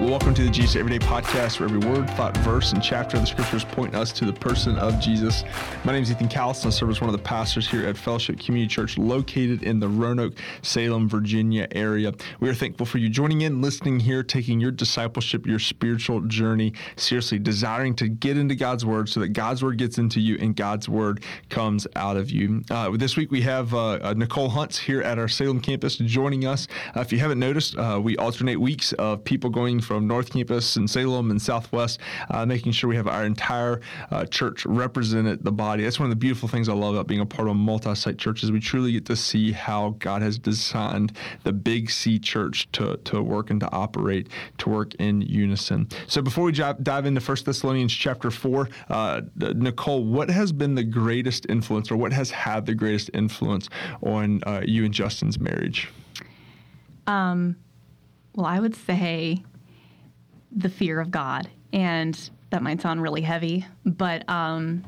Well, welcome to the Jesus Everyday Podcast, where every word, thought, verse, and chapter of the scriptures point us to the person of Jesus. My name is Ethan Callison. I serve as one of the pastors here at Fellowship Community Church, located in the Roanoke, Salem, Virginia area. We are thankful for you joining in, listening here, taking your discipleship, your spiritual journey seriously, desiring to get into God's Word so that God's Word gets into you and God's Word comes out of you. Uh, this week we have uh, uh Nicole Hunts here at our Salem campus joining us. Uh, if you haven't noticed, uh, we alternate weeks of people going from North Campus and Salem and Southwest, uh, making sure we have our entire uh, church represented the body. That's one of the beautiful things I love about being a part of a multi-site church is we truly get to see how God has designed the Big C church to, to work and to operate, to work in unison. So before we dive into 1 Thessalonians chapter 4, uh, Nicole, what has been the greatest influence or what has had the greatest influence on uh, you and Justin's marriage? Um, well, I would say the fear of God, and that might sound really heavy, but um,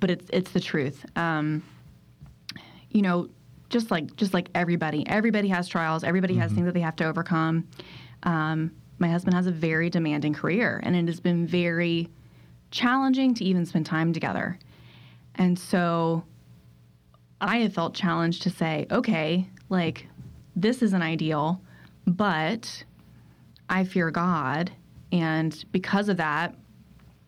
but it's it's the truth. Um, you know, just like just like everybody, everybody has trials. Everybody mm-hmm. has things that they have to overcome. Um, my husband has a very demanding career, and it has been very challenging to even spend time together. And so, I have felt challenged to say, okay, like this isn't ideal, but I fear God and because of that,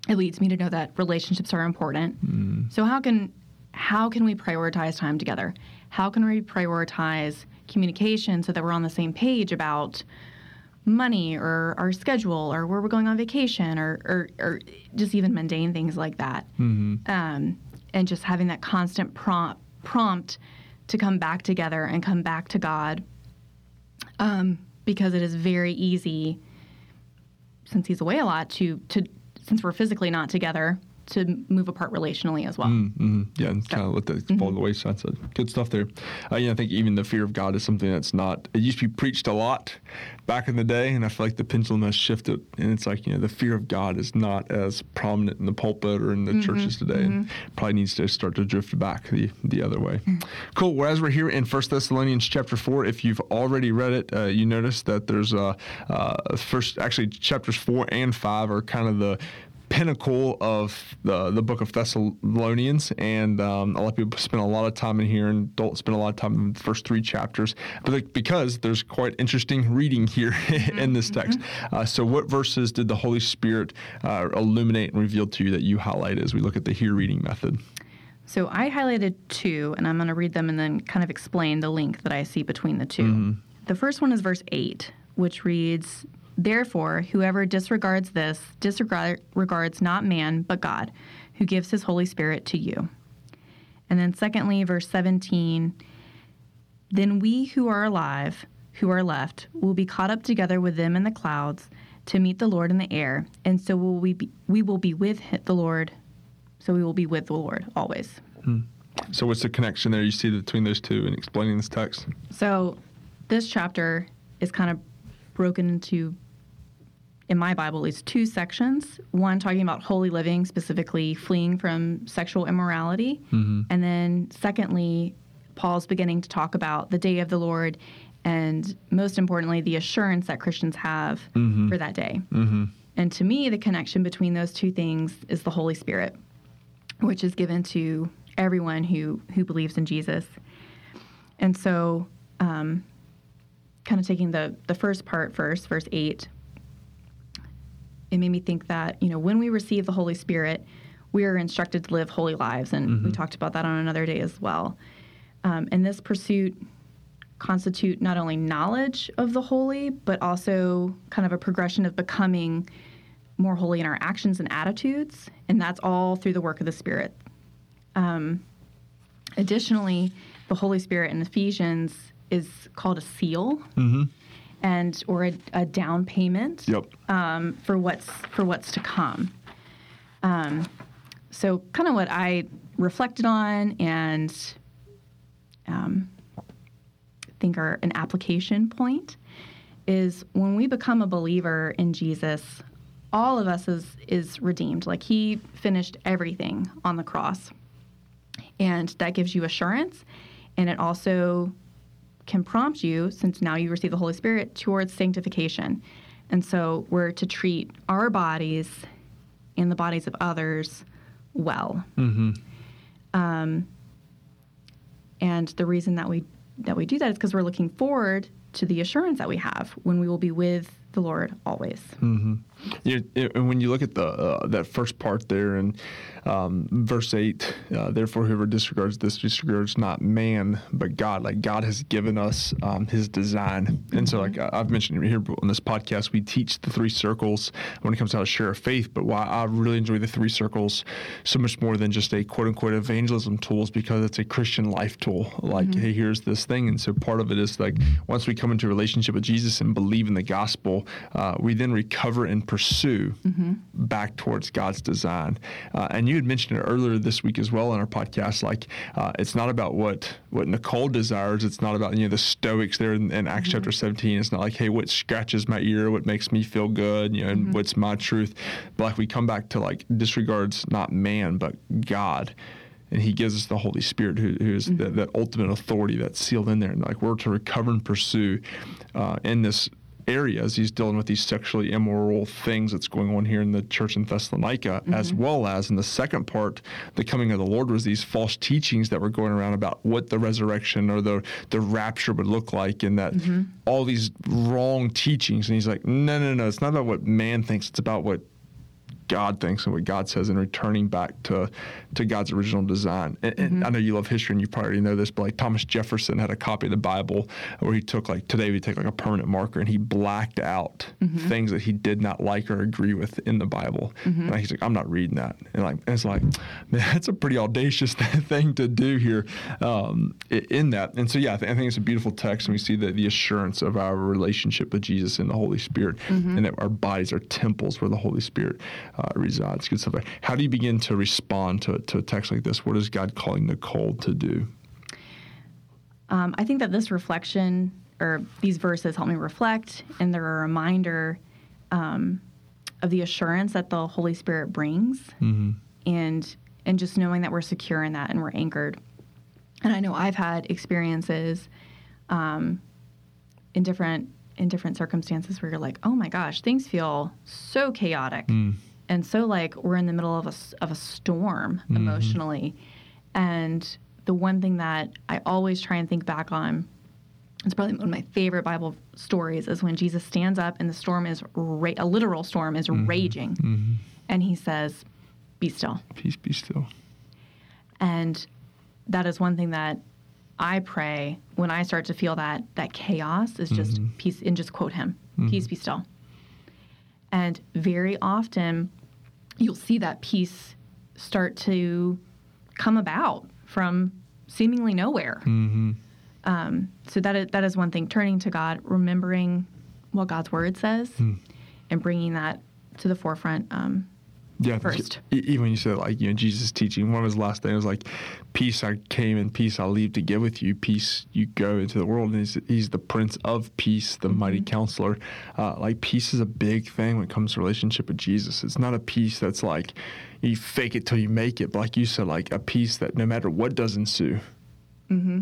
it leads me to know that relationships are important. Mm. So how can how can we prioritize time together? How can we prioritize communication so that we're on the same page about money or our schedule or where we're going on vacation or, or, or just even mundane things like that. Mm-hmm. Um, and just having that constant prompt, prompt to come back together and come back to God um, because it is very easy since he's away a lot to to since we're physically not together to move apart relationally as well. Mm-hmm. Yeah, and so, kind of let that fall mm-hmm. the wayside. So good stuff there. Uh, yeah, I think even the fear of God is something that's not. It used to be preached a lot back in the day, and I feel like the pendulum has shifted. And it's like you know the fear of God is not as prominent in the pulpit or in the mm-hmm. churches today, and mm-hmm. probably needs to start to drift back the the other way. Mm. Cool. Well, as we're here in First Thessalonians chapter four, if you've already read it, uh, you notice that there's a uh, first actually chapters four and five are kind of the pinnacle of the the book of Thessalonians, and um, a lot of people spend a lot of time in HEAR, and don't spend a lot of time in the first three chapters, but because there's quite interesting reading here in this text. Mm-hmm. Uh, so, what verses did the Holy Spirit uh, illuminate and reveal to you that you highlight as we look at the here reading method? So, I highlighted two, and I'm going to read them and then kind of explain the link that I see between the 2 mm-hmm. The first one is verse eight, which reads, Therefore, whoever disregards this disregards not man, but God, who gives his Holy Spirit to you. And then, secondly, verse 17 Then we who are alive, who are left, will be caught up together with them in the clouds to meet the Lord in the air, and so will we be, we will be with the Lord. So we will be with the Lord always. Hmm. So, what's the connection there you see between those two in explaining this text? So, this chapter is kind of broken into in my Bible, is two sections. One talking about holy living, specifically fleeing from sexual immorality. Mm-hmm. And then, secondly, Paul's beginning to talk about the day of the Lord and, most importantly, the assurance that Christians have mm-hmm. for that day. Mm-hmm. And to me, the connection between those two things is the Holy Spirit, which is given to everyone who, who believes in Jesus. And so, um, kind of taking the, the first part first, verse 8 it made me think that you know when we receive the Holy Spirit, we are instructed to live holy lives, and mm-hmm. we talked about that on another day as well. Um, and this pursuit constitute not only knowledge of the holy, but also kind of a progression of becoming more holy in our actions and attitudes, and that's all through the work of the Spirit. Um, additionally, the Holy Spirit in Ephesians is called a seal. Mm-hmm and or a, a down payment yep. um, for what's for what's to come. Um, so kind of what I reflected on and um, think are an application point is when we become a believer in Jesus, all of us is is redeemed. Like he finished everything on the cross. And that gives you assurance and it also can prompt you since now you receive the Holy Spirit towards sanctification. And so we're to treat our bodies and the bodies of others well. Mm-hmm. Um, and the reason that we that we do that is because we're looking forward to the assurance that we have when we will be with the Lord always. Mm-hmm. You, and when you look at the uh, that first part there in um, verse eight, uh, therefore whoever disregards this disregards not man but God. Like God has given us um, His design, and so like I've mentioned here on this podcast, we teach the three circles when it comes to how to share a faith. But why I really enjoy the three circles so much more than just a quote unquote evangelism tool is because it's a Christian life tool. Like hey, here's this thing, and so part of it is like once we come into a relationship with Jesus and believe in the gospel, uh, we then recover and pursue back towards God's design. Uh, and you had mentioned it earlier this week as well in our podcast. Like uh, it's not about what what Nicole desires. It's not about you know the Stoics there in, in Acts chapter 17. It's not like hey, what scratches my ear, what makes me feel good, you know, and what's my truth. But like we come back to like disregards not man but God. And he gives us the Holy Spirit, who, who is the, that ultimate authority that's sealed in there. And like we're to recover and pursue uh, in this area as he's dealing with these sexually immoral things that's going on here in the church in Thessalonica, as mm-hmm. well as in the second part, the coming of the Lord was these false teachings that were going around about what the resurrection or the the rapture would look like, and that mm-hmm. all these wrong teachings. And he's like, no, no, no, it's not about what man thinks; it's about what God thinks and what God says, and returning back to to God's original design. And, and mm-hmm. I know you love history, and you probably already know this, but like Thomas Jefferson had a copy of the Bible where he took like today we take like a permanent marker and he blacked out mm-hmm. things that he did not like or agree with in the Bible. Mm-hmm. And like, he's like, I'm not reading that. And like and it's like, man, that's a pretty audacious thing to do here um, in that. And so yeah, I, th- I think it's a beautiful text, and we see the the assurance of our relationship with Jesus and the Holy Spirit, and that our bodies are temples where the Holy Spirit uh, resides. Good stuff. there. How do you begin to respond to, to a text like this? What is God calling Nicole to do? Um, I think that this reflection or these verses help me reflect, and they're a reminder um, of the assurance that the Holy Spirit brings, and and just knowing that we're secure in that and we're anchored. And I know I've had experiences um, in different in different circumstances where you're like, oh my gosh, things feel so chaotic, and so like we're in the middle of a of a storm mm-hmm. emotionally, and the one thing that I always try and think back on it's probably one of my favorite Bible stories is when Jesus stands up and the storm is ra- a literal storm is mm-hmm. raging, mm-hmm. and he says, "Be still." Peace be still. And that is one thing that I pray when I start to feel that that chaos is just peace and just quote him, "Peace be still." And very often, you'll see that peace start to come about from seemingly nowhere. Um, so that is, that is one thing. Turning to God, remembering what God's word says, and bringing that to the forefront. Um, Yeah. First. Even when you said like you know Jesus teaching, one of his last things was like, "Peace I came and peace I leave to give with you. Peace you go into the world." And he's, he's the Prince of Peace, the mighty Counselor. Uh, like peace is a big thing when it comes to relationship with Jesus. It's not a peace that's like you fake it till you make it, but like you said, like a peace that no matter what does ensue,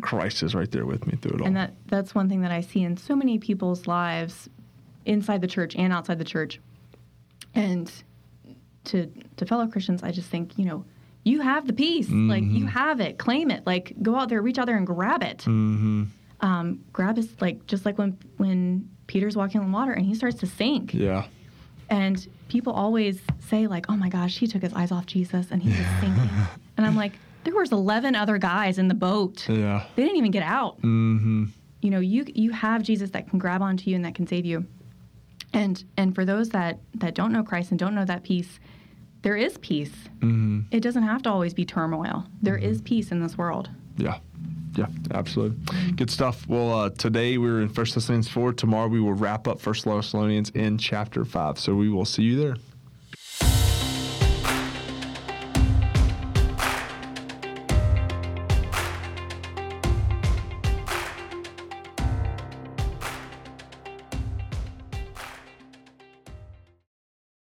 Christ is right there with me through it all. And that that's one thing that I see in so many people's lives inside the church and outside the church. And to to fellow Christians, I just think, you know, you have the peace. Like you have it. Claim it. Like go out there, reach out there and grab it. mm-hmm. Um, grab is like just like when when Peter's walking on water and he starts to sink. Yeah. And people always say like, "Oh my gosh, he took his eyes off Jesus and he was sinking." and I'm like, there was 11 other guys in the boat. Yeah. They didn't even get out Mm-hmm. you know you you have jesus that can grab onto you and that can save you and and for those that that don't know christ and don't know that peace there is peace Mm-hmm. it doesn't have to always be turmoil There is peace in this world Yeah. Yeah, absolutely. Good stuff. Well, uh, today we're in First Thessalonians 4. Tomorrow we will wrap up First Thessalonians in chapter 5. So we will see you there.